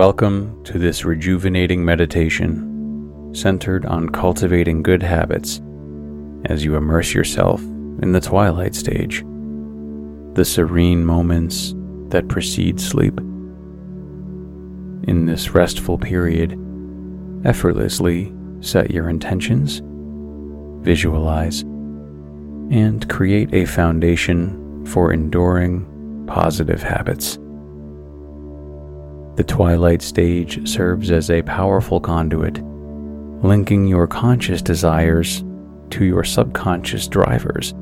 Welcome to this rejuvenating meditation centered on cultivating good habits as you immerse yourself in the twilight stage, the serene moments that precede sleep. In this restful period, effortlessly set your intentions, visualize, and create a foundation for enduring positive habits. The twilight stage serves as a powerful conduit, linking your conscious desires to your subconscious drivers,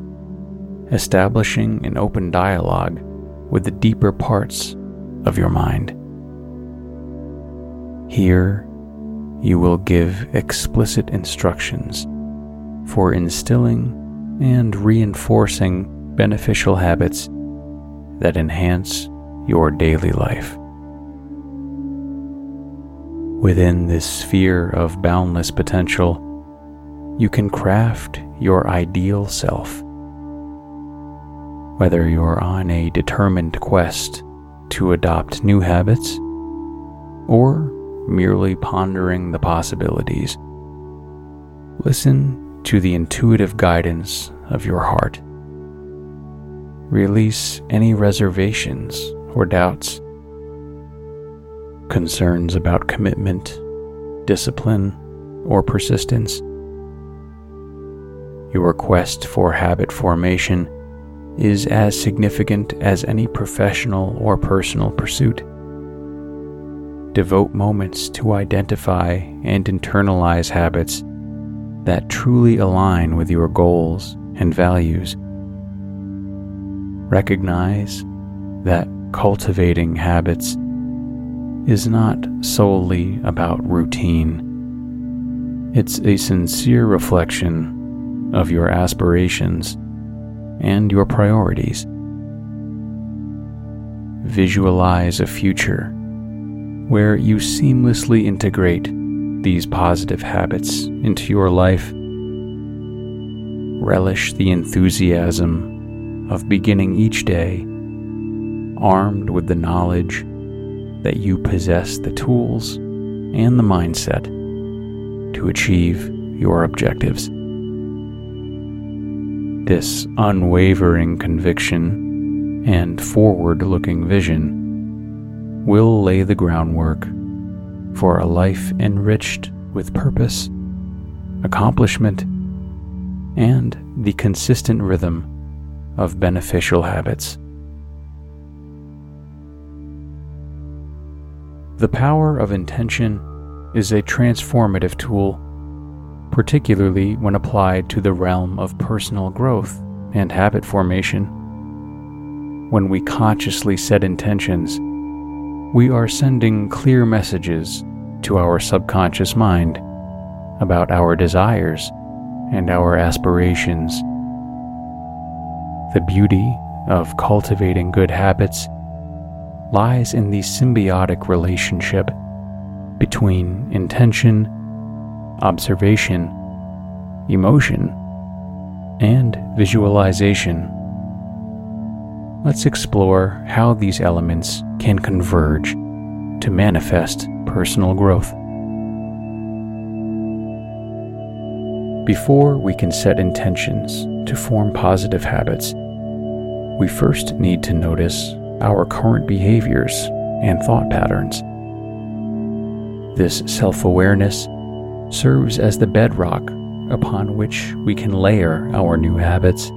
establishing an open dialogue with the deeper parts of your mind. Here, you will give explicit instructions for instilling and reinforcing beneficial habits that enhance your daily life. Within this sphere of boundless potential, you can craft your ideal self. Whether you're on a determined quest to adopt new habits or merely pondering the possibilities, listen to the intuitive guidance of your heart. Release any reservations or doubts concerns about commitment, discipline, or persistence. Your quest for habit formation is as significant as any professional or personal pursuit. Devote moments to identify and internalize habits that truly align with your goals and values. Recognize that cultivating habits is not solely about routine. It's a sincere reflection of your aspirations and your priorities. Visualize a future where you seamlessly integrate these positive habits into your life. Relish the enthusiasm of beginning each day armed with the knowledge that you possess the tools and the mindset to achieve your objectives. This unwavering conviction and forward looking vision will lay the groundwork for a life enriched with purpose, accomplishment, and the consistent rhythm of beneficial habits. The power of intention is a transformative tool, particularly when applied to the realm of personal growth and habit formation. When we consciously set intentions, we are sending clear messages to our subconscious mind about our desires and our aspirations. The beauty of cultivating good habits lies in the symbiotic relationship between intention, observation, emotion, and visualization. Let's explore how these elements can converge to manifest personal growth. Before we can set intentions to form positive habits, we first need to notice our current behaviors and thought patterns. This self awareness serves as the bedrock upon which we can layer our new habits.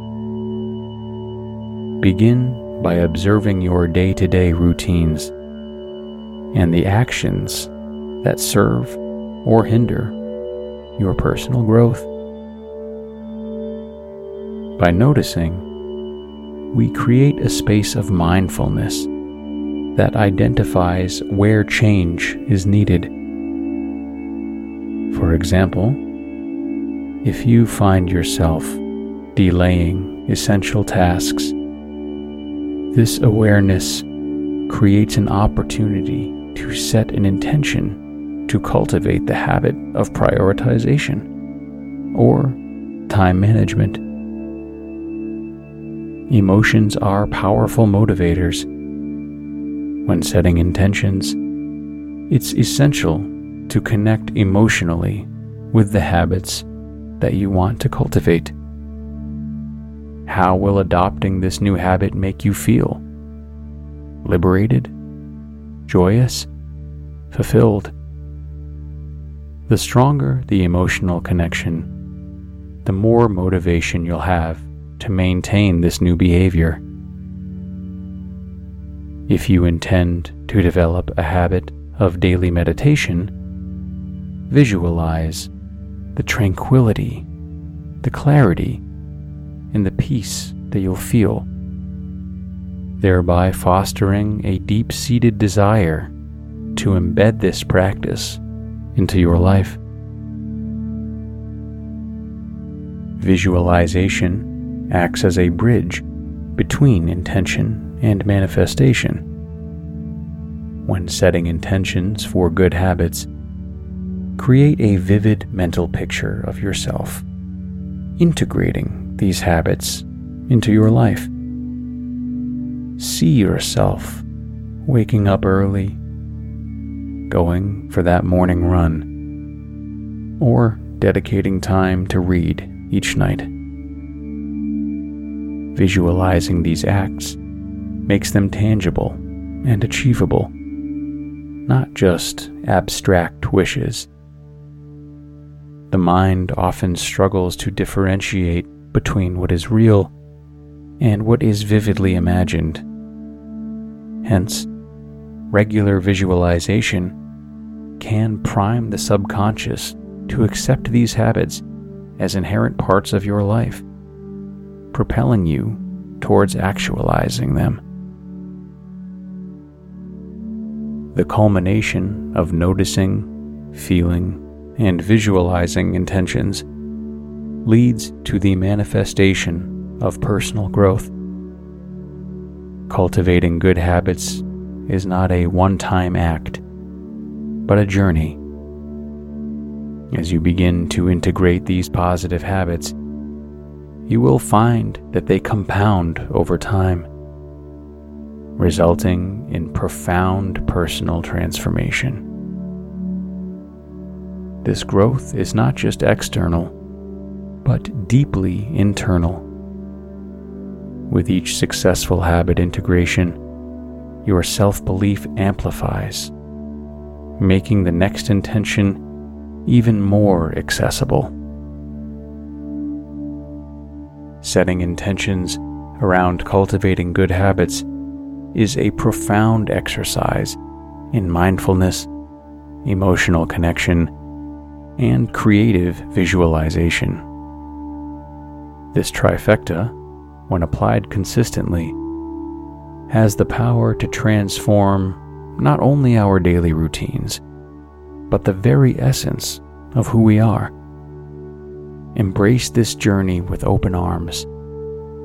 Begin by observing your day to day routines and the actions that serve or hinder your personal growth. By noticing we create a space of mindfulness that identifies where change is needed. For example, if you find yourself delaying essential tasks, this awareness creates an opportunity to set an intention to cultivate the habit of prioritization or time management. Emotions are powerful motivators. When setting intentions, it's essential to connect emotionally with the habits that you want to cultivate. How will adopting this new habit make you feel? Liberated? Joyous? Fulfilled? The stronger the emotional connection, the more motivation you'll have to maintain this new behavior. If you intend to develop a habit of daily meditation, visualize the tranquility, the clarity, and the peace that you'll feel, thereby fostering a deep seated desire to embed this practice into your life. Visualization acts as a bridge between intention and manifestation. When setting intentions for good habits, create a vivid mental picture of yourself, integrating these habits into your life. See yourself waking up early, going for that morning run, or dedicating time to read each night. Visualizing these acts makes them tangible and achievable, not just abstract wishes the mind often struggles to differentiate between what is real and what is vividly imagined. Hence, regular visualization can prime the subconscious to accept these habits as inherent parts of your life, propelling you towards actualizing them. The culmination of noticing, feeling, and visualizing intentions leads to the manifestation of personal growth. Cultivating good habits is not a one time act, but a journey. As you begin to integrate these positive habits, you will find that they compound over time, resulting in profound personal transformation. This growth is not just external, but deeply internal. With each successful habit integration, your self belief amplifies, making the next intention even more accessible. Setting intentions around cultivating good habits is a profound exercise in mindfulness, emotional connection, and creative visualization. This trifecta, when applied consistently, has the power to transform not only our daily routines, but the very essence of who we are. Embrace this journey with open arms,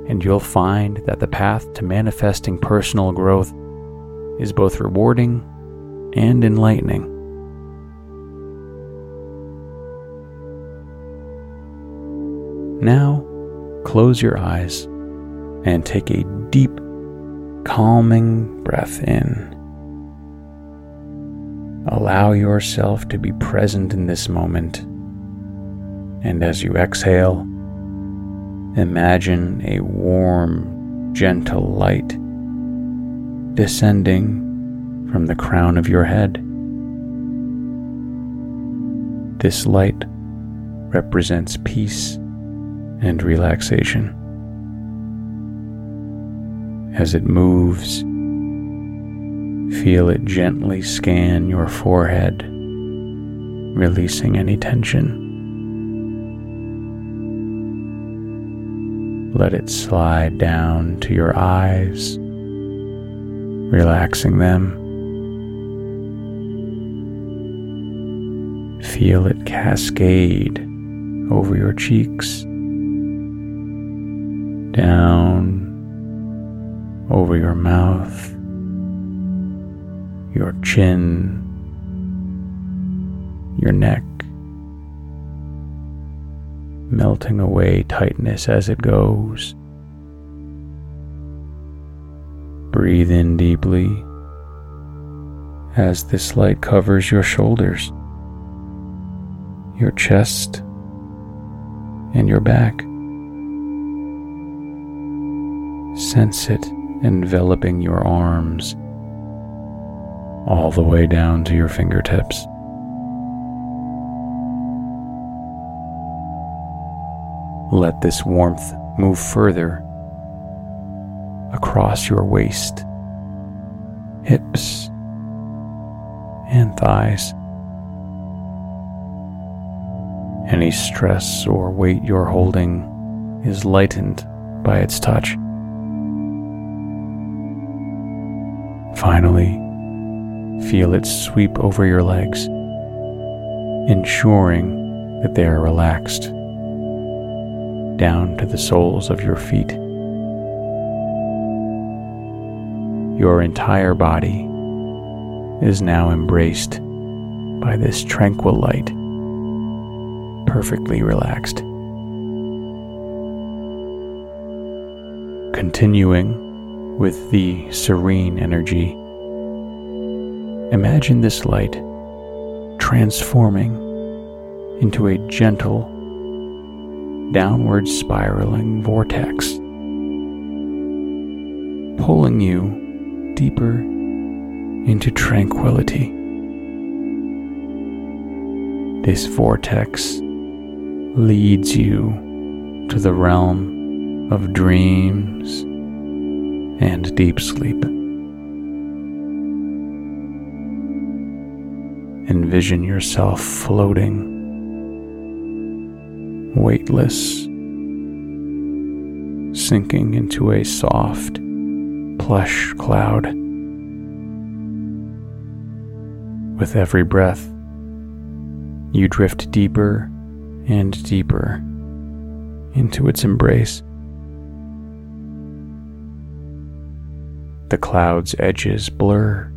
and you'll find that the path to manifesting personal growth is both rewarding and enlightening. Now, close your eyes and take a deep, calming breath in. Allow yourself to be present in this moment. And as you exhale, imagine a warm, gentle light descending from the crown of your head. This light represents peace and relaxation. As it moves, feel it gently scan your forehead, releasing any tension. Let it slide down to your eyes relaxing them. Feel it cascade over your cheeks, down over your mouth, your chin, your neck, melting away tightness as it goes. Breathe in deeply as this light covers your shoulders, your chest, and your back. Sense it enveloping your arms all the way down to your fingertips. Let this warmth move further across your waist, hips, and thighs. Any stress or weight you're holding is lightened by its touch. Finally, feel it sweep over your legs, ensuring that they are relaxed down to the soles of your feet. Your entire body is now embraced by this tranquil light, perfectly relaxed. Continuing with the serene energy, imagine this light transforming into a gentle, downward spiraling vortex, pulling you deeper into tranquility. This vortex leads you to the realm of dreams and deep sleep. Envision yourself floating, weightless, sinking into a soft, plush cloud. With every breath, you drift deeper and deeper into its embrace. The cloud's edges blur,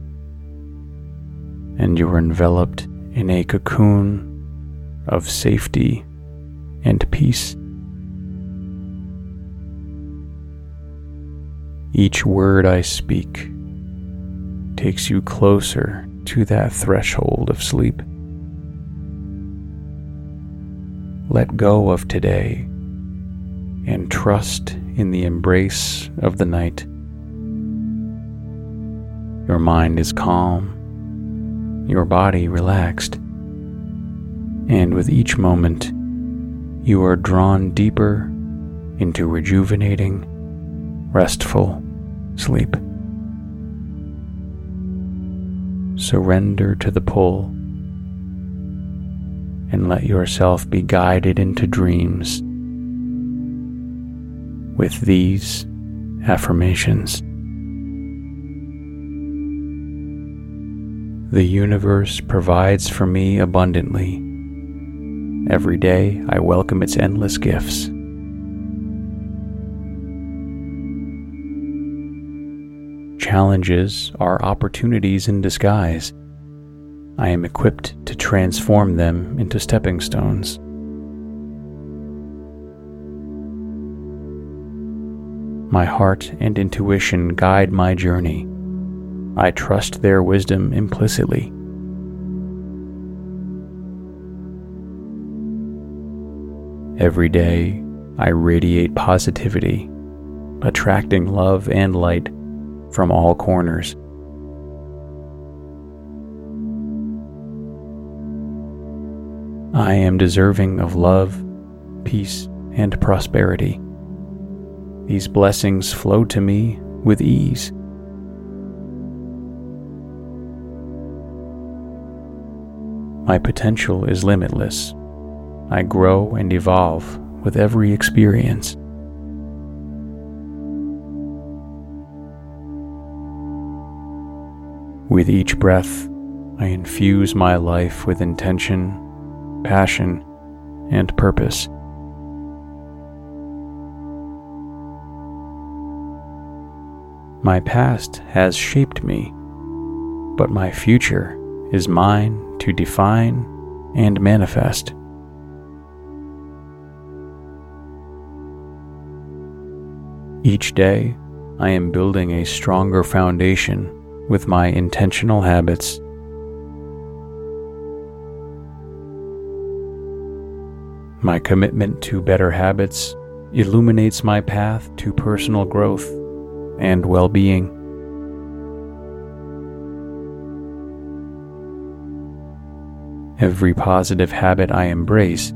and you're enveloped in a cocoon of safety and peace. Each word I speak takes you closer to that threshold of sleep. Let go of today and trust in the embrace of the night. Your mind is calm, your body relaxed, and with each moment, you are drawn deeper into rejuvenating restful sleep. Surrender to the pull and let yourself be guided into dreams with these affirmations. The universe provides for me abundantly. Every day I welcome its endless gifts. Challenges are opportunities in disguise. I am equipped to transform them into stepping stones. My heart and intuition guide my journey. I trust their wisdom implicitly. Every day, I radiate positivity, attracting love and light from all corners. I am deserving of love, peace, and prosperity. These blessings flow to me with ease. My potential is limitless. I grow and evolve with every experience. With each breath, I infuse my life with intention, passion, and purpose. My past has shaped me, but my future is mine to define and manifest. Each day, I am building a stronger foundation with my intentional habits. My commitment to better habits illuminates my path to personal growth and well being. Every positive habit I embrace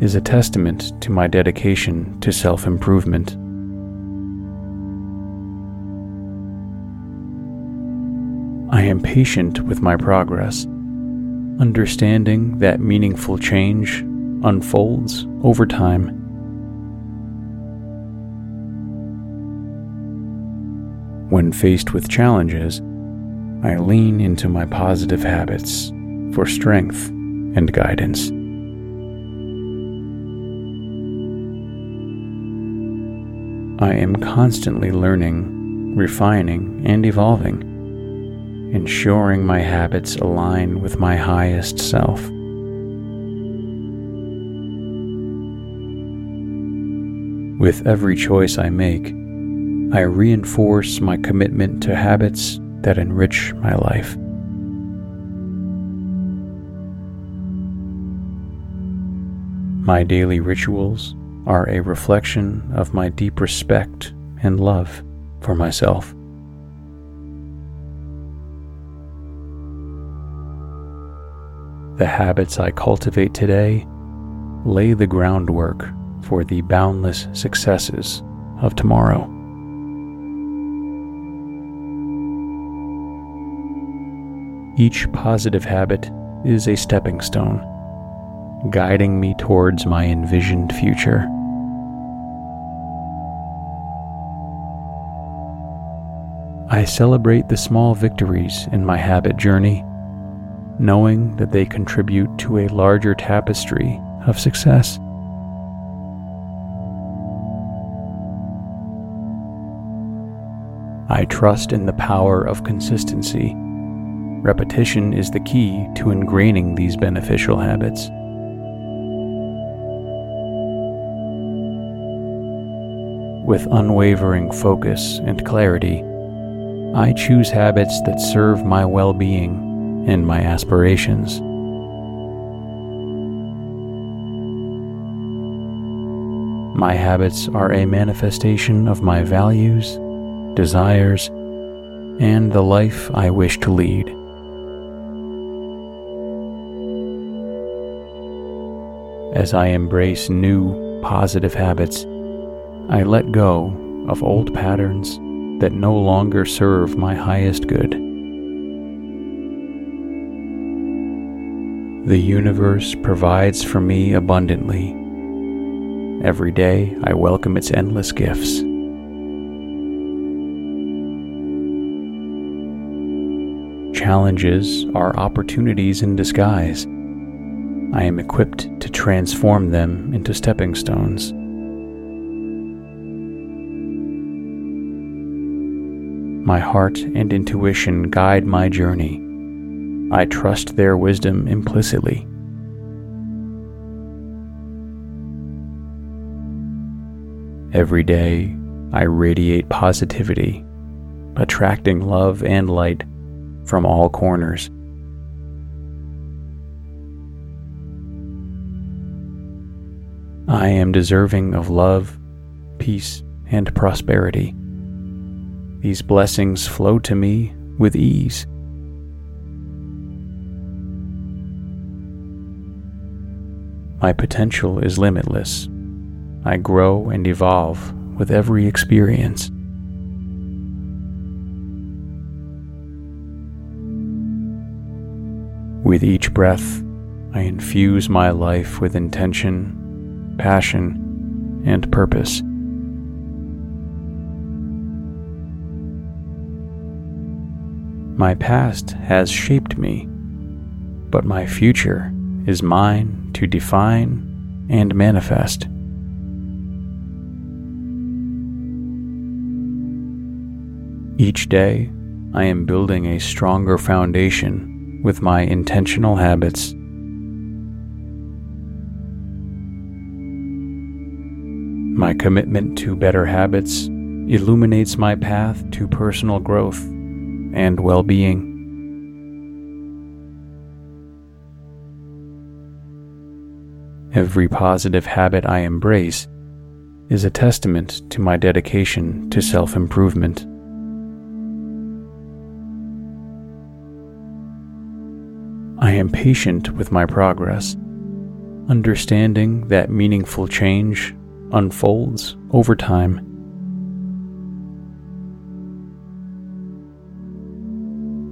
is a testament to my dedication to self improvement. I am patient with my progress, understanding that meaningful change unfolds over time. When faced with challenges, I lean into my positive habits for strength and guidance. I am constantly learning, refining, and evolving, ensuring my habits align with my highest self. With every choice I make, I reinforce my commitment to habits that enrich my life. My daily rituals are a reflection of my deep respect and love for myself. The habits I cultivate today lay the groundwork for the boundless successes of tomorrow. Each positive habit is a stepping stone guiding me towards my envisioned future. I celebrate the small victories in my habit journey, knowing that they contribute to a larger tapestry of success. I trust in the power of consistency. Repetition is the key to ingraining these beneficial habits. With unwavering focus and clarity, I choose habits that serve my well being and my aspirations. My habits are a manifestation of my values, desires, and the life I wish to lead. As I embrace new, positive habits, I let go of old patterns that no longer serve my highest good. The universe provides for me abundantly. Every day I welcome its endless gifts. Challenges are opportunities in disguise. I am equipped to transform them into stepping stones. My heart and intuition guide my journey. I trust their wisdom implicitly. Every day, I radiate positivity, attracting love and light from all corners. I am deserving of love, peace, and prosperity. These blessings flow to me with ease. My potential is limitless. I grow and evolve with every experience. With each breath, I infuse my life with intention, passion, and purpose. My past has shaped me, but my future is mine to define and manifest. Each day, I am building a stronger foundation with my intentional habits. My commitment to better habits illuminates my path to personal growth and well being. Every positive habit I embrace is a testament to my dedication to self improvement. I am patient with my progress, understanding that meaningful change unfolds over time.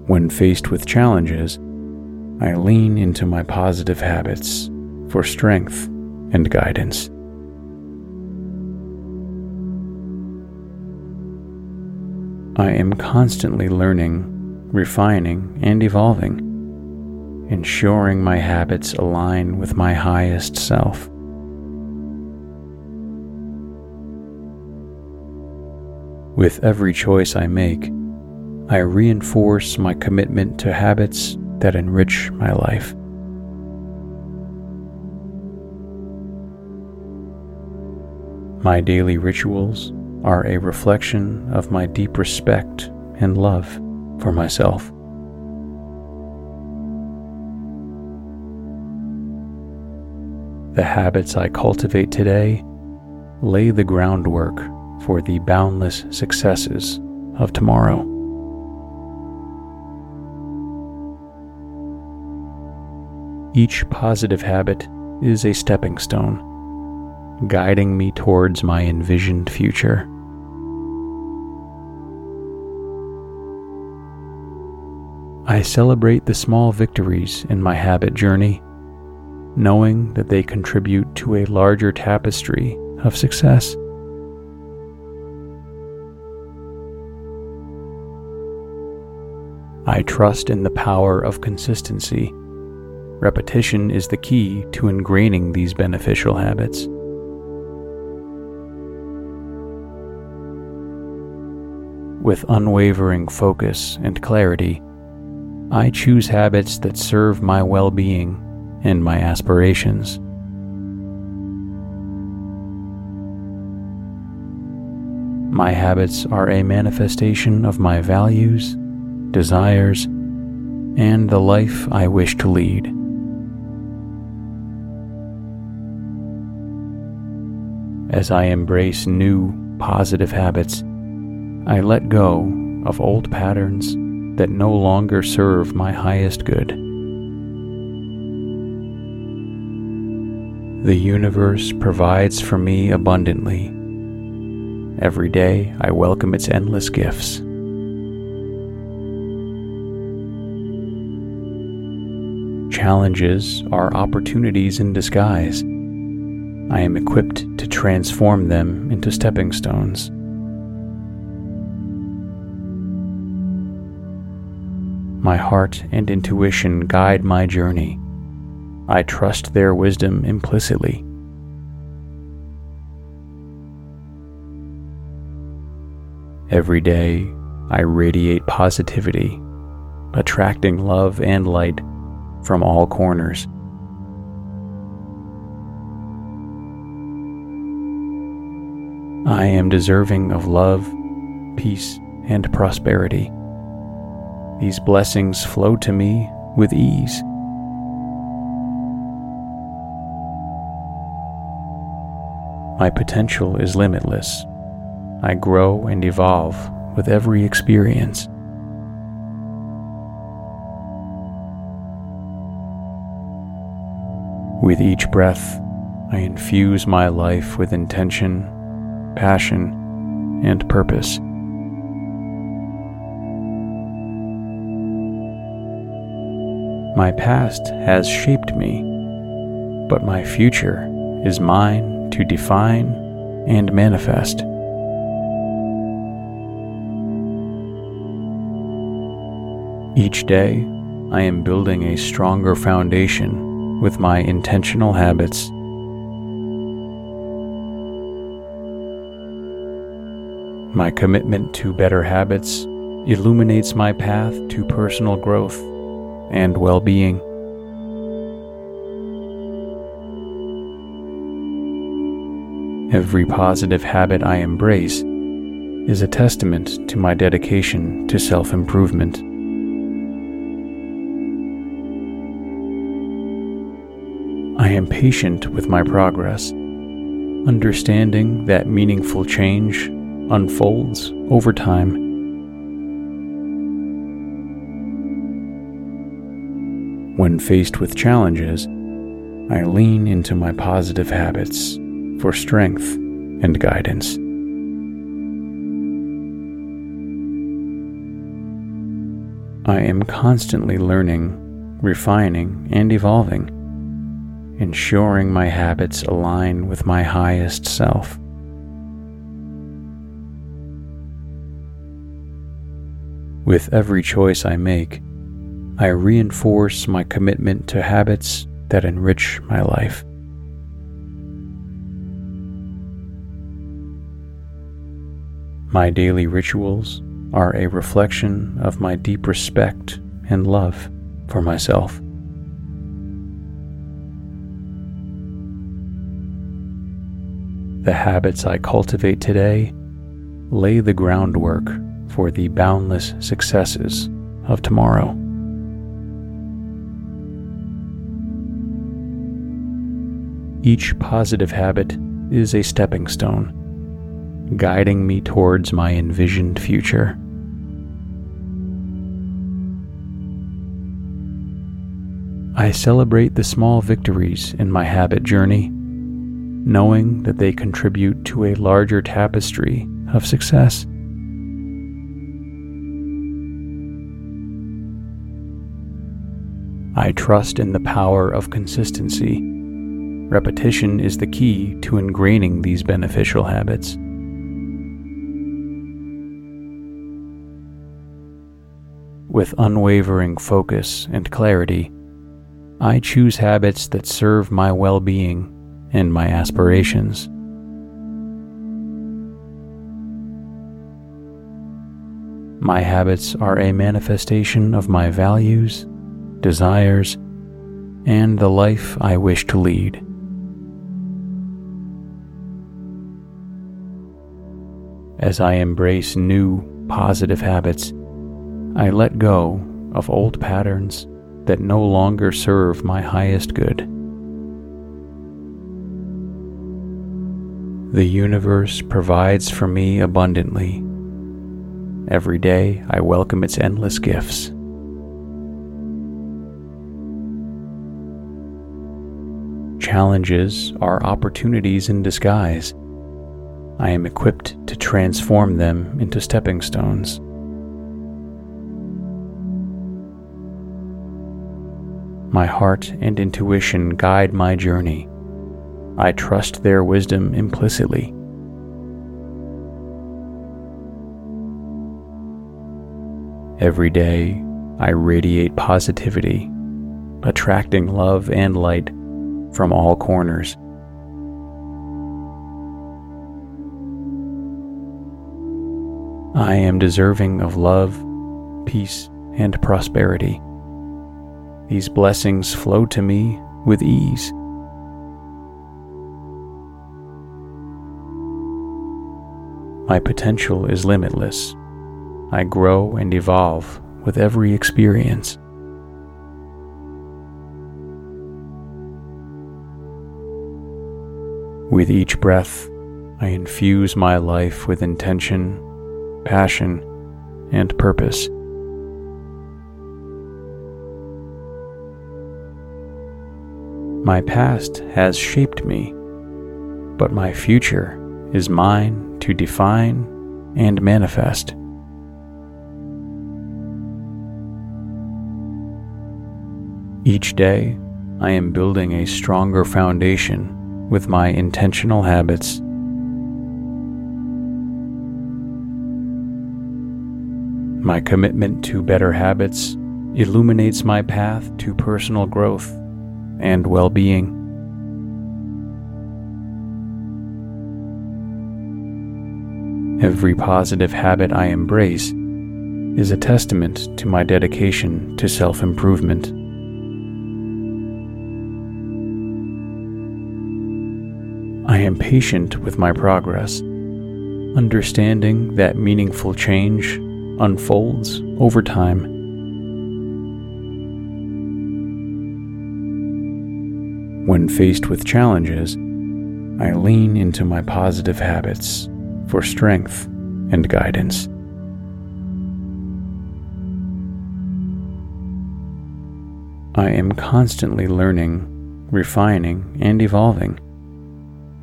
When faced with challenges, I lean into my positive habits for strength and guidance. I am constantly learning, refining, and evolving, ensuring my habits align with my highest self. With every choice I make, I reinforce my commitment to habits that enrich my life. My daily rituals are a reflection of my deep respect and love for myself. The habits I cultivate today lay the groundwork for the boundless successes of tomorrow. Each positive habit is a stepping stone guiding me towards my envisioned future. I celebrate the small victories in my habit journey, knowing that they contribute to a larger tapestry of success. I trust in the power of consistency. Repetition is the key to ingraining these beneficial habits. With unwavering focus and clarity, I choose habits that serve my well being and my aspirations. My habits are a manifestation of my values, desires, and the life I wish to lead. As I embrace new, positive habits, I let go of old patterns that no longer serve my highest good. The universe provides for me abundantly. Every day I welcome its endless gifts. Challenges are opportunities in disguise. I am equipped to transform them into stepping stones. My heart and intuition guide my journey. I trust their wisdom implicitly. Every day, I radiate positivity, attracting love and light from all corners. I am deserving of love, peace, and prosperity. These blessings flow to me with ease. My potential is limitless. I grow and evolve with every experience. With each breath, I infuse my life with intention, passion, and purpose. My past has shaped me, but my future is mine to define and manifest. Each day, I am building a stronger foundation with my intentional habits. My commitment to better habits illuminates my path to personal growth and well being. Every positive habit I embrace is a testament to my dedication to self improvement. I am patient with my progress, understanding that meaningful change unfolds over time. When faced with challenges, I lean into my positive habits for strength and guidance. I am constantly learning, refining, and evolving, ensuring my habits align with my highest self. With every choice I make, I reinforce my commitment to habits that enrich my life. My daily rituals are a reflection of my deep respect and love for myself. The habits I cultivate today lay the groundwork for the boundless successes of tomorrow. Each positive habit is a stepping stone, guiding me towards my envisioned future. I celebrate the small victories in my habit journey, knowing that they contribute to a larger tapestry of success. I trust in the power of consistency. Repetition is the key to ingraining these beneficial habits. With unwavering focus and clarity, I choose habits that serve my well being and my aspirations. My habits are a manifestation of my values, desires, and the life I wish to lead. As I embrace new, positive habits, I let go of old patterns that no longer serve my highest good. The universe provides for me abundantly. Every day I welcome its endless gifts. Challenges are opportunities in disguise. I am equipped to transform them into stepping stones. My heart and intuition guide my journey. I trust their wisdom implicitly. Every day, I radiate positivity, attracting love and light from all corners. I am deserving of love, peace, and prosperity. These blessings flow to me with ease. My potential is limitless. I grow and evolve with every experience. With each breath, I infuse my life with intention, passion, and purpose. My past has shaped me, but my future is mine to define and manifest. Each day, I am building a stronger foundation with my intentional habits. My commitment to better habits illuminates my path to personal growth and well being. Every positive habit I embrace is a testament to my dedication to self improvement. I am patient with my progress, understanding that meaningful change unfolds over time. When faced with challenges, I lean into my positive habits for strength and guidance. I am constantly learning, refining, and evolving,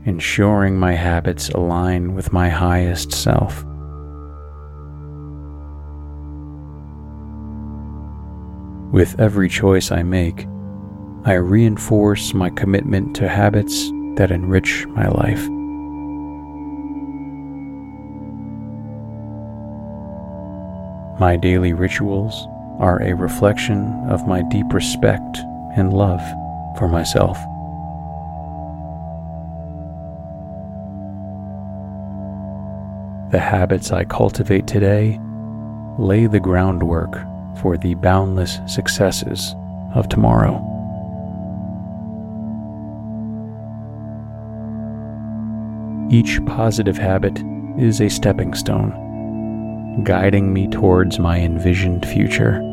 ensuring my habits align with my highest self. With every choice I make, I reinforce my commitment to habits that enrich my life. My daily rituals are a reflection of my deep respect and love for myself. The habits I cultivate today lay the groundwork for the boundless successes of tomorrow. Each positive habit is a stepping stone, guiding me towards my envisioned future.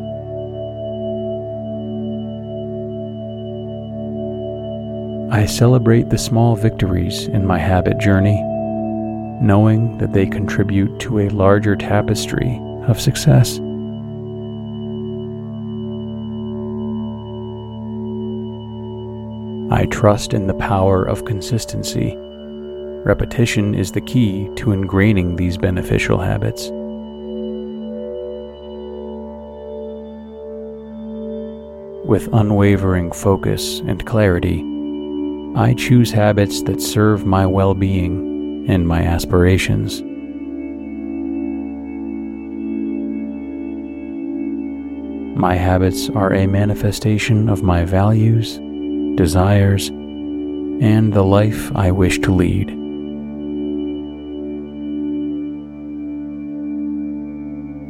I celebrate the small victories in my habit journey, knowing that they contribute to a larger tapestry of success. I trust in the power of consistency. Repetition is the key to ingraining these beneficial habits. With unwavering focus and clarity, I choose habits that serve my well being and my aspirations. My habits are a manifestation of my values, desires, and the life I wish to lead.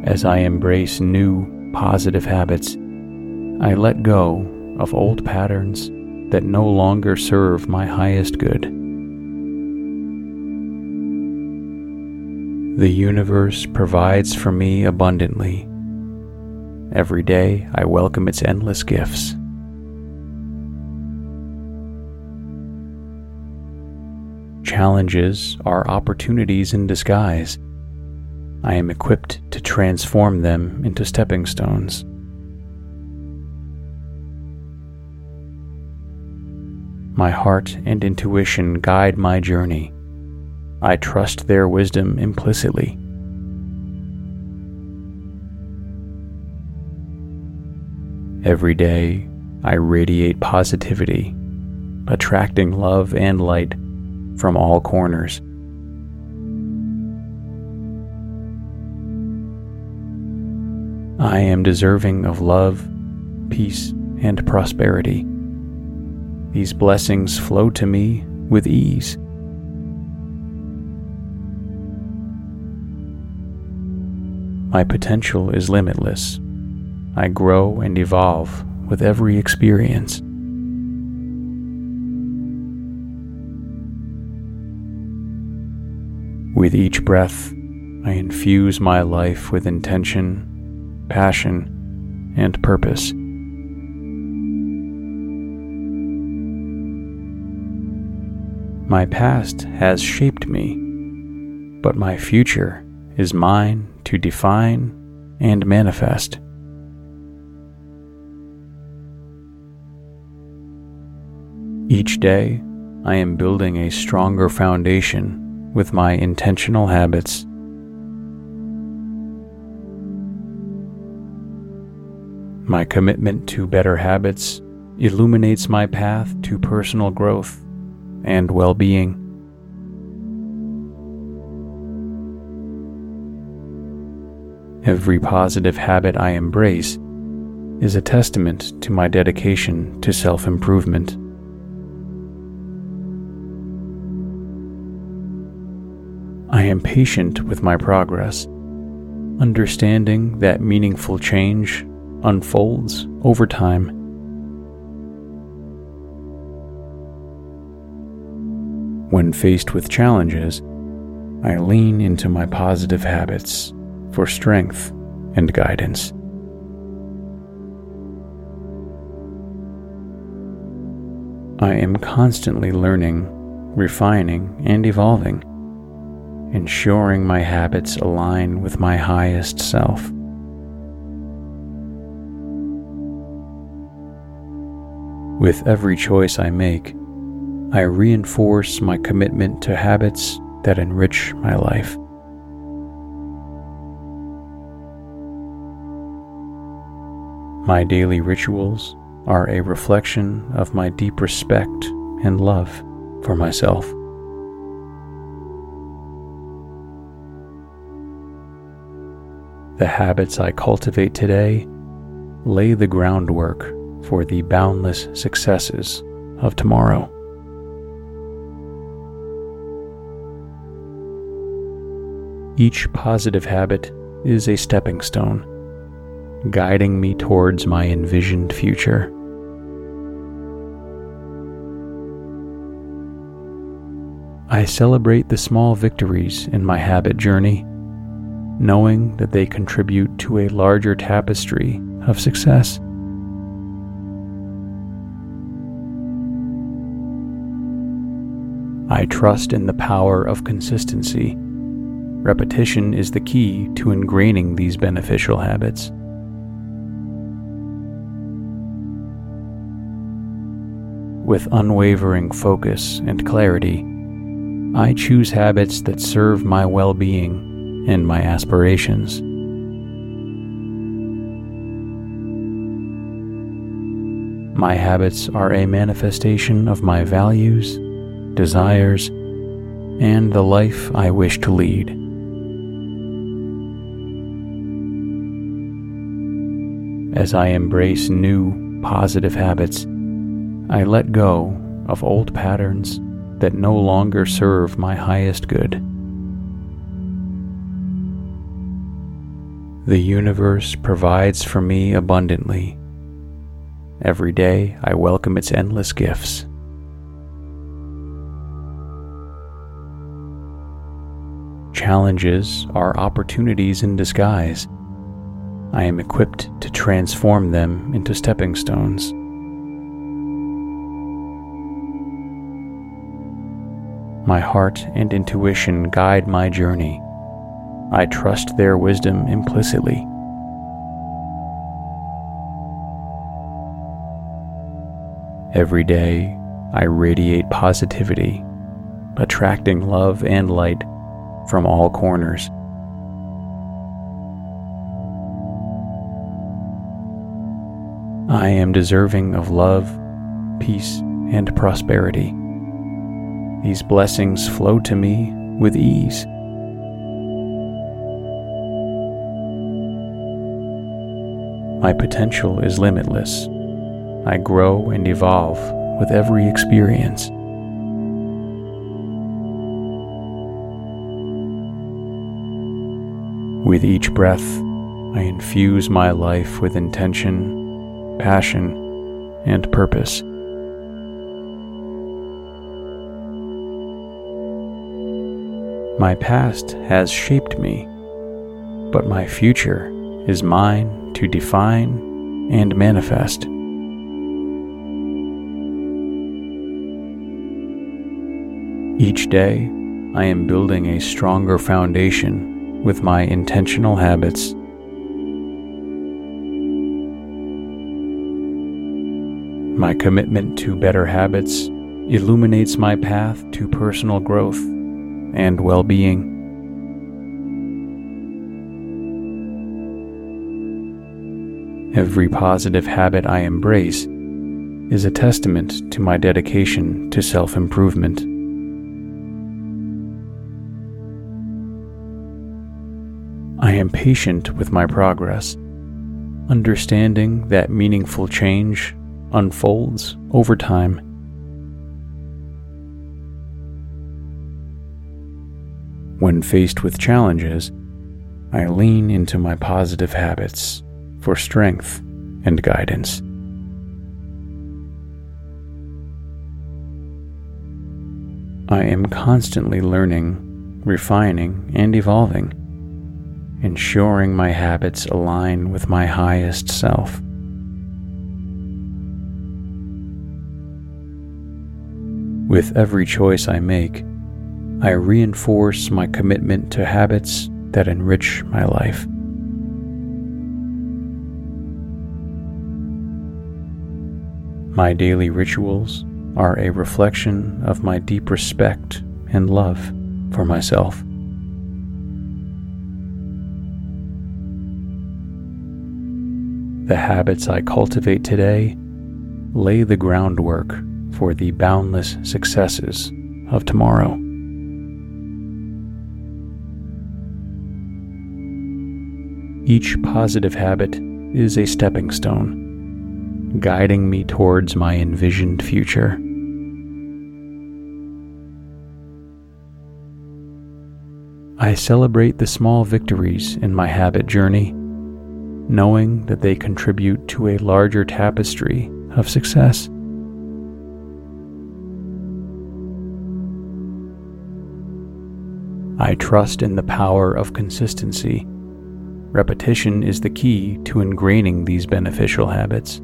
As I embrace new, positive habits, I let go of old patterns that no longer serve my highest good. The universe provides for me abundantly. Every day I welcome its endless gifts. Challenges are opportunities in disguise. I am equipped to transform them into stepping stones. My heart and intuition guide my journey. I trust their wisdom implicitly. Every day, I radiate positivity, attracting love and light from all corners. I am deserving of love, peace, and prosperity. These blessings flow to me with ease. My potential is limitless. I grow and evolve with every experience. With each breath, I infuse my life with intention, passion, and purpose. My past has shaped me, but my future is mine to define and manifest. Each day, I am building a stronger foundation with my intentional habits. My commitment to better habits illuminates my path to personal growth and well being. Every positive habit I embrace is a testament to my dedication to self improvement. Am patient with my progress, understanding that meaningful change unfolds over time. When faced with challenges, I lean into my positive habits for strength and guidance. I am constantly learning, refining, and evolving, ensuring my habits align with my highest self. With every choice I make, I reinforce my commitment to habits that enrich my life. My daily rituals are a reflection of my deep respect and love for myself. The habits I cultivate today lay the groundwork for the boundless successes of tomorrow. Each positive habit is a stepping stone, guiding me towards my envisioned future. I celebrate the small victories in my habit journey, knowing that they contribute to a larger tapestry of success. I trust in the power of consistency. Repetition is the key to ingraining these beneficial habits. With unwavering focus and clarity, I choose habits that serve my well being and my aspirations. My habits are a manifestation of my values, desires, and the life I wish to lead. As I embrace new, positive habits, I let go of old patterns that no longer serve my highest good. The universe provides for me abundantly. Every day I welcome its endless gifts. Challenges are opportunities in disguise. I am equipped to transform them into stepping stones. My heart and intuition guide my journey. I trust their wisdom implicitly. Every day, I radiate positivity, attracting love and light from all corners. I am deserving of love, peace, and prosperity. These blessings flow to me with ease. My potential is limitless. I grow and evolve with every experience. With each breath, I infuse my life with intention, passion, and purpose. My past has shaped me, but my future is mine to define and manifest. Each day, I am building a stronger foundation with my intentional habits. My commitment to better habits illuminates my path to personal growth and well being. Every positive habit I embrace is a testament to my dedication to self improvement. I am patient with my progress, understanding that meaningful change unfolds over time. When faced with challenges, I lean into my positive habits for strength and guidance. I am constantly learning, refining, and evolving, ensuring my habits align with my highest self. With every choice I make, I reinforce my commitment to habits that enrich my life. My daily rituals are a reflection of my deep respect and love for myself. The habits I cultivate today lay the groundwork for the boundless successes of tomorrow. Each positive habit is a stepping stone, guiding me towards my envisioned future. I celebrate the small victories in my habit journey, knowing that they contribute to a larger tapestry of success. I trust in the power of consistency. Repetition is the key to ingraining these beneficial habits.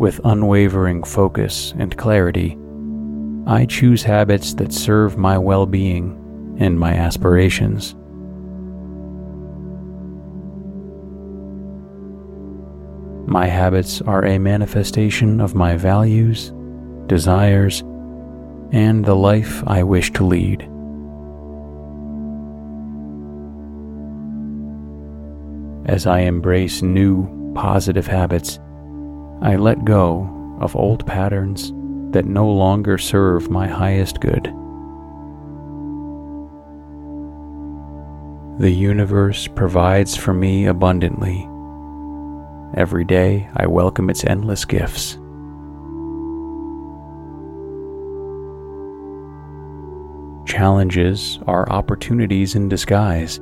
With unwavering focus and clarity, I choose habits that serve my well being and my aspirations. My habits are a manifestation of my values, desires, and the life I wish to lead. As I embrace new, positive habits, I let go of old patterns that no longer serve my highest good. The universe provides for me abundantly. Every day I welcome its endless gifts. Challenges are opportunities in disguise.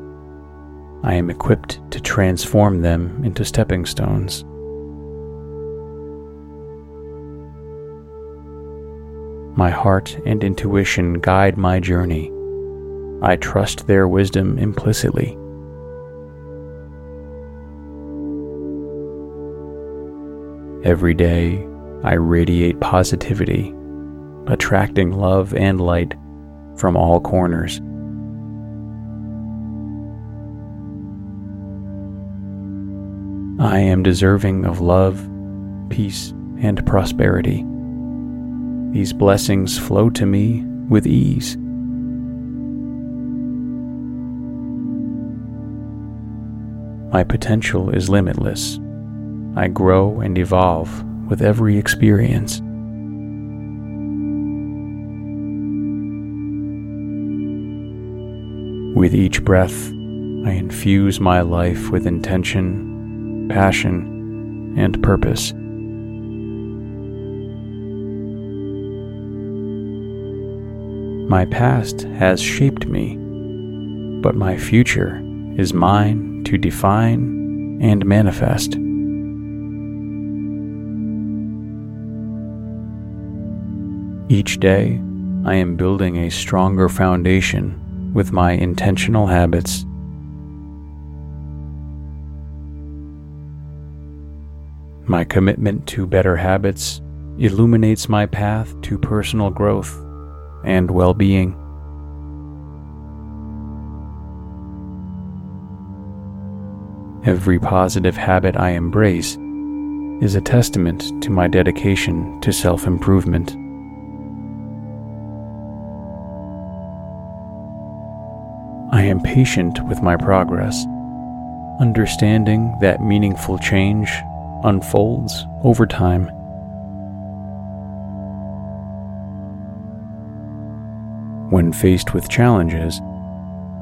I am equipped to transform them into stepping stones. My heart and intuition guide my journey. I trust their wisdom implicitly. Every day, I radiate positivity, attracting love and light from all corners. I am deserving of love, peace, and prosperity. These blessings flow to me with ease. My potential is limitless. I grow and evolve with every experience. With each breath, I infuse my life with intention, passion, and purpose. My past has shaped me, but my future is mine to define and manifest. Each day, I am building a stronger foundation with my intentional habits. My commitment to better habits illuminates my path to personal growth and well being. Every positive habit I embrace is a testament to my dedication to self improvement. I am patient with my progress, understanding that meaningful change unfolds over time. When faced with challenges,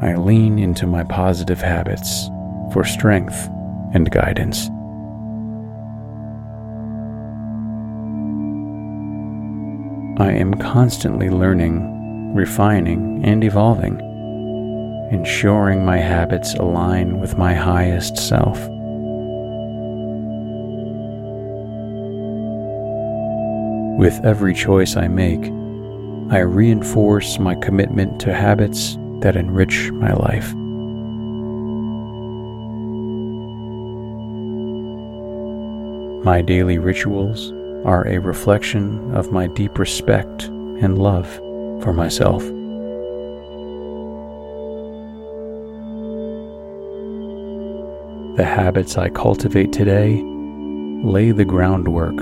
I lean into my positive habits for strength and guidance. I am constantly learning, refining, and evolving, ensuring my habits align with my highest self. With every choice I make, I reinforce my commitment to habits that enrich my life. My daily rituals are a reflection of my deep respect and love for myself. The habits I cultivate today lay the groundwork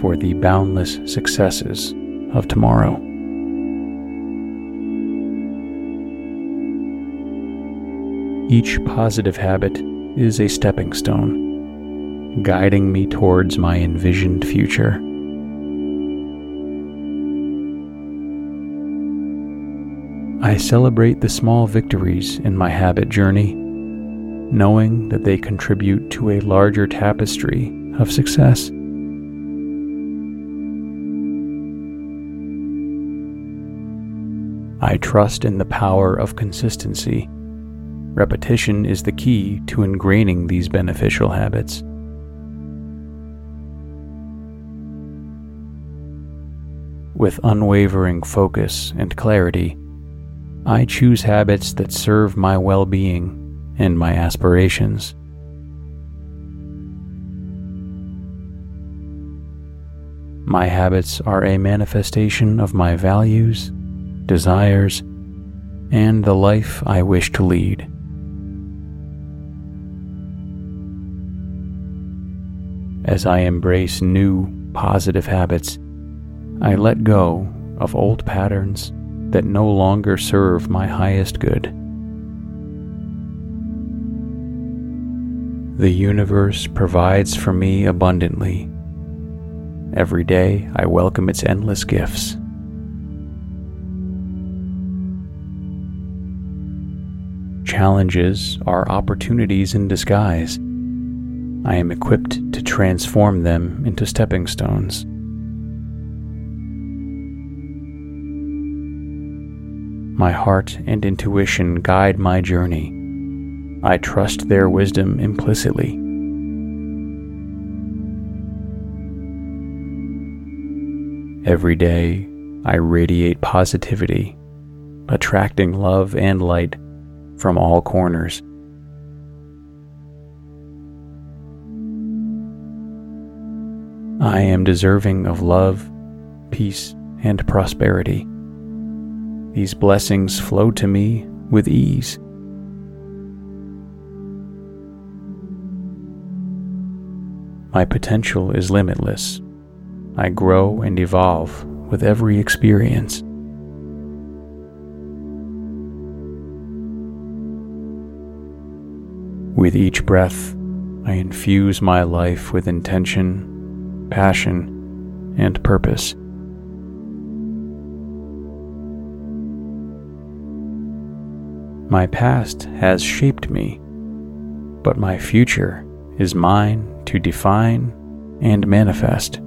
for the boundless successes of tomorrow. Each positive habit is a stepping stone, guiding me towards my envisioned future. I celebrate the small victories in my habit journey, knowing that they contribute to a larger tapestry of success. I trust in the power of consistency Repetition is the key to ingraining these beneficial habits. With unwavering focus and clarity, I choose habits that serve my well being and my aspirations. My habits are a manifestation of my values, desires, and the life I wish to lead. As I embrace new, positive habits, I let go of old patterns that no longer serve my highest good. The universe provides for me abundantly. Every day I welcome its endless gifts. Challenges are opportunities in disguise. I am equipped to transform them into stepping stones. My heart and intuition guide my journey. I trust their wisdom implicitly. Every day, I radiate positivity, attracting love and light from all corners. I am deserving of love, peace, and prosperity. These blessings flow to me with ease. My potential is limitless. I grow and evolve with every experience. With each breath, I infuse my life with intention passion, and purpose. My past has shaped me, but my future is mine to define and manifest.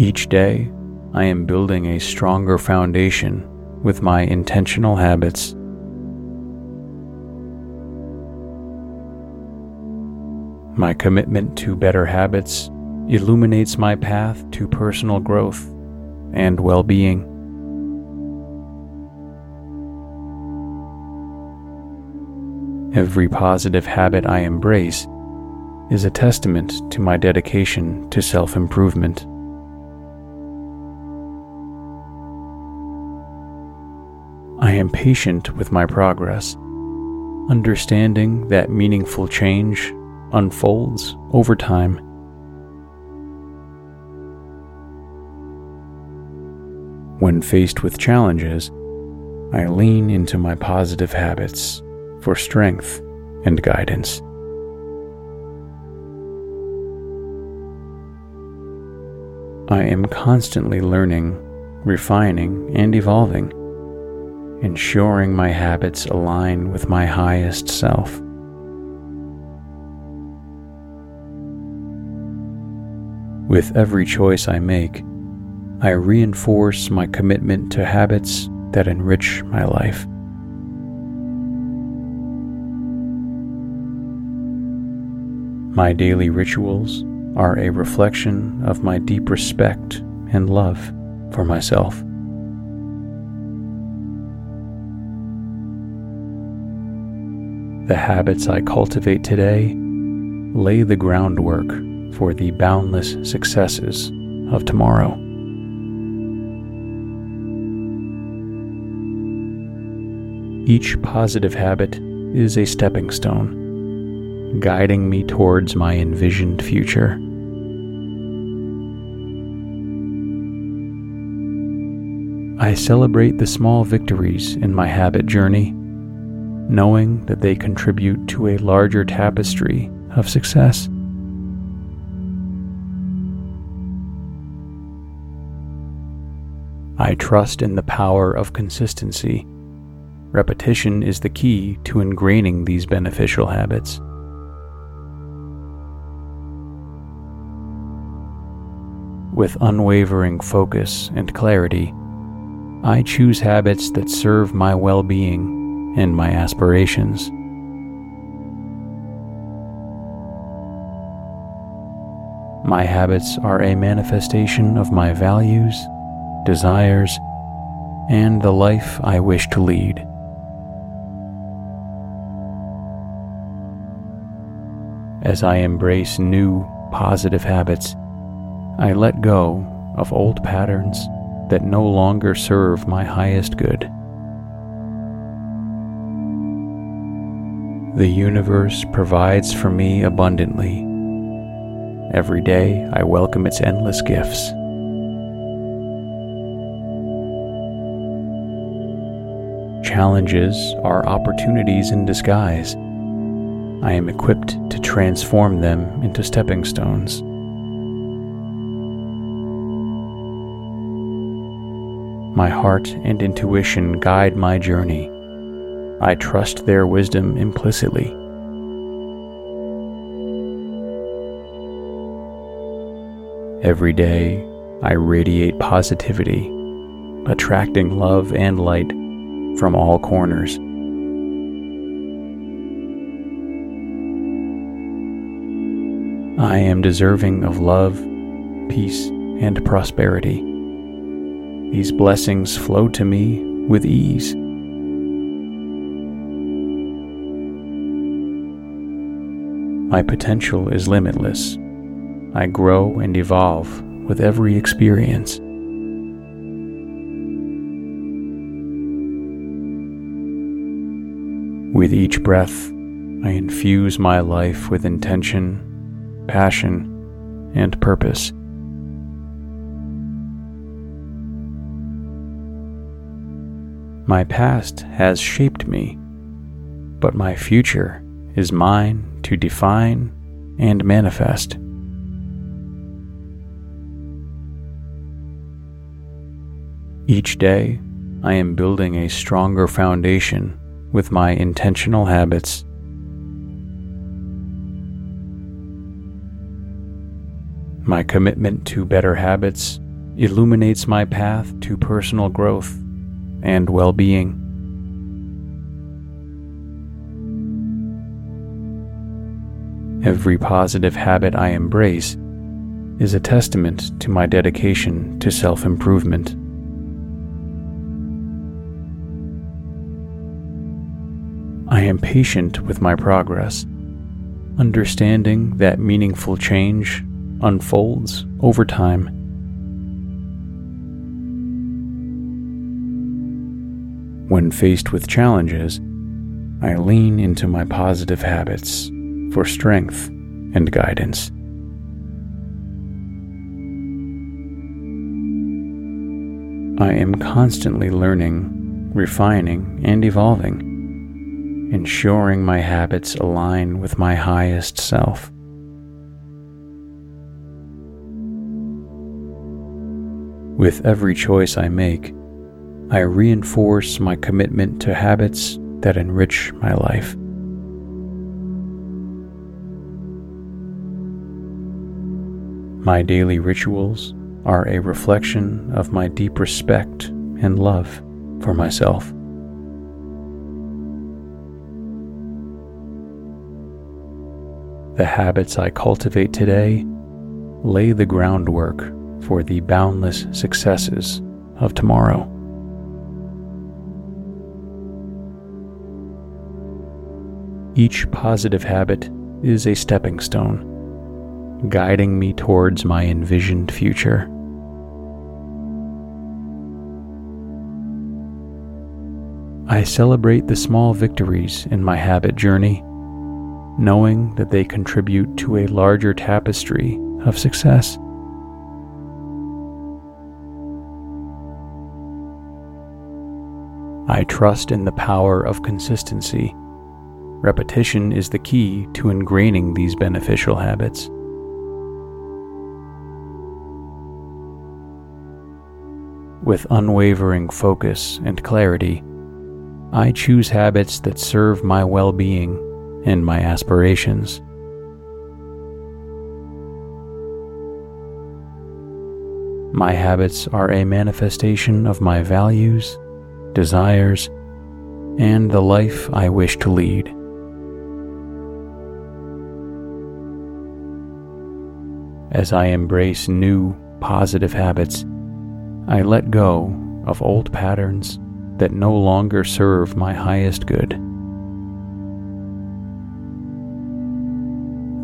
Each day, I am building a stronger foundation with my intentional habits My commitment to better habits illuminates my path to personal growth and well being. Every positive habit I embrace is a testament to my dedication to self improvement. I am patient with my progress, understanding that meaningful change unfolds over time. When faced with challenges, I lean into my positive habits for strength and guidance. I am constantly learning, refining, and evolving, ensuring my habits align with my highest self. With every choice I make, I reinforce my commitment to habits that enrich my life. My daily rituals are a reflection of my deep respect and love for myself. The habits I cultivate today lay the groundwork for the boundless successes of tomorrow. Each positive habit is a stepping stone, guiding me towards my envisioned future. I celebrate the small victories in my habit journey, knowing that they contribute to a larger tapestry of success. I trust in the power of consistency. Repetition is the key to ingraining these beneficial habits. With unwavering focus and clarity, I choose habits that serve my well being and my aspirations. My habits are a manifestation of my values desires, and the life I wish to lead. As I embrace new, positive habits, I let go of old patterns that no longer serve my highest good. The universe provides for me abundantly. Every day I welcome its endless gifts. Challenges are opportunities in disguise. I am equipped to transform them into stepping stones. My heart and intuition guide my journey. I trust their wisdom implicitly. Every day, I radiate positivity, attracting love and light from all corners. I am deserving of love, peace, and prosperity. These blessings flow to me with ease. My potential is limitless. I grow and evolve with every experience. With each breath, I infuse my life with intention, passion, and purpose. My past has shaped me, but my future is mine to define and manifest. Each day, I am building a stronger foundation with my intentional habits. My commitment to better habits illuminates my path to personal growth and well being. Every positive habit I embrace is a testament to my dedication to self improvement. I am patient with my progress, understanding that meaningful change unfolds over time. When faced with challenges, I lean into my positive habits for strength and guidance. I am constantly learning, refining, and evolving ensuring my habits align with my highest self. With every choice I make, I reinforce my commitment to habits that enrich my life. My daily rituals are a reflection of my deep respect and love for myself. The habits I cultivate today lay the groundwork for the boundless successes of tomorrow. Each positive habit is a stepping stone guiding me towards my envisioned future. I celebrate the small victories in my habit journey, knowing that they contribute to a larger tapestry of success. I trust in the power of consistency. Repetition is the key to ingraining these beneficial habits. With unwavering focus and clarity, I choose habits that serve my well being and my aspirations. My habits are a manifestation of my values, desires, and the life I wish to lead. As I embrace new, positive habits, I let go of old patterns that no longer serve my highest good.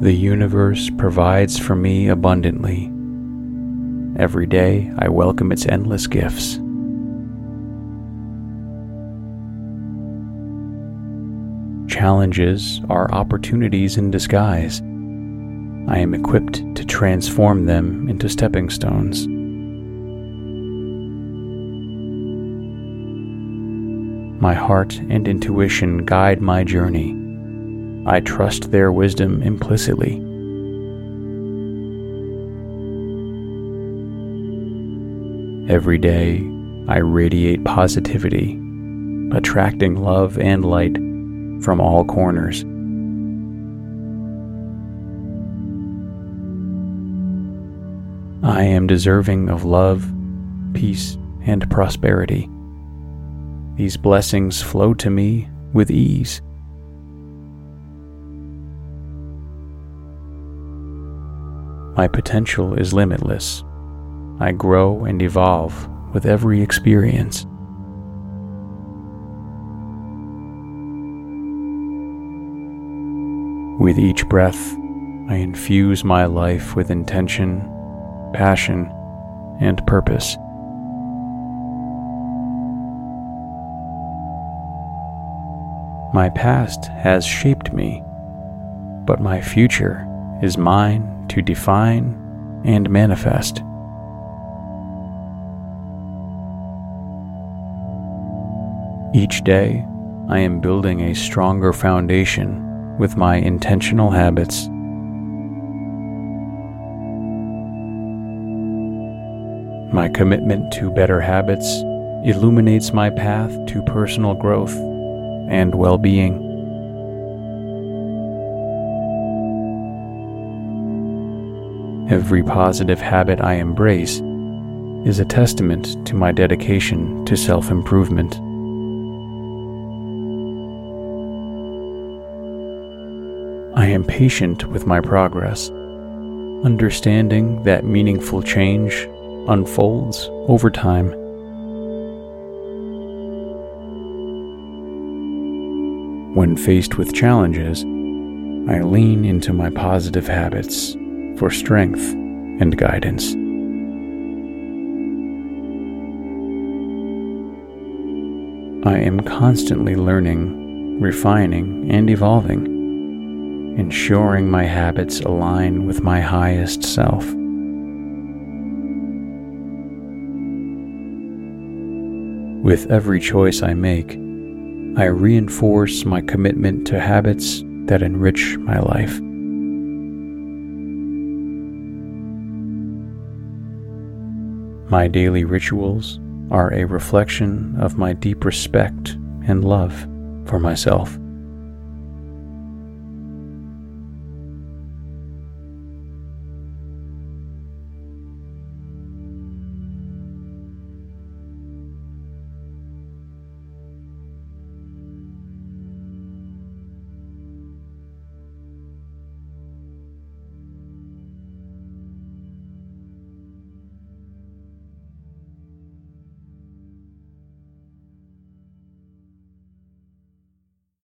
The universe provides for me abundantly. Every day I welcome its endless gifts. Challenges are opportunities in disguise. I am equipped to transform them into stepping stones. My heart and intuition guide my journey. I trust their wisdom implicitly. Every day, I radiate positivity, attracting love and light from all corners. I am deserving of love, peace, and prosperity. These blessings flow to me with ease. My potential is limitless. I grow and evolve with every experience. With each breath, I infuse my life with intention, passion, and purpose. My past has shaped me, but my future is mine to define and manifest. Each day, I am building a stronger foundation with my intentional habits. My commitment to better habits illuminates my path to personal growth and well being. Every positive habit I embrace is a testament to my dedication to self improvement. I am patient with my progress, understanding that meaningful change unfolds over time. When faced with challenges, I lean into my positive habits for strength and guidance. I am constantly learning, refining, and evolving, ensuring my habits align with my highest self. With every choice I make, I reinforce my commitment to habits that enrich my life. My daily rituals are a reflection of my deep respect and love for myself.